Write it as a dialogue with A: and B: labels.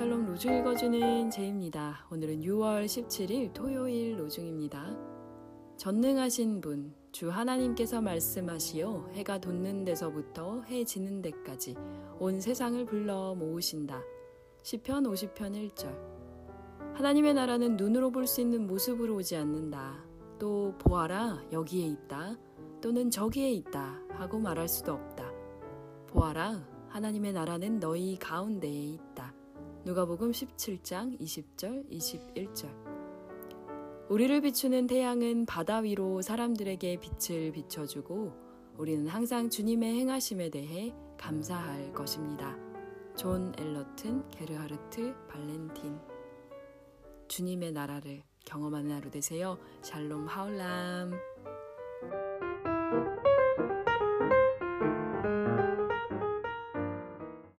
A: 로중 읽어주는 제입니다. 오늘은 6월 17일 토요일 로중입니다. 전능하신 분, 주 하나님께서 말씀하시어 해가 돋는 데서부터 해 지는 데까지 온 세상을 불러 모으신다. 시편 50편 1절. 하나님의 나라는 눈으로 볼 수 있는 모습으로 오지 않는다. 또 보아라 여기에 있다. 또는 저기에 있다 하고 말할 수도 없다. 보아라 하나님의 나라는 너희 가운데에 있다. 누가복음 17장 20절 21절 우리를 비추는 태양은 바다 위로 사람들에게 빛을 비춰주고 우리는 항상 주님의 행하심에 대해 감사할 것입니다. 존 엘러튼 게르하르트 발렌틴 주님의 나라를 경험하는 하루 되세요. שלום העולם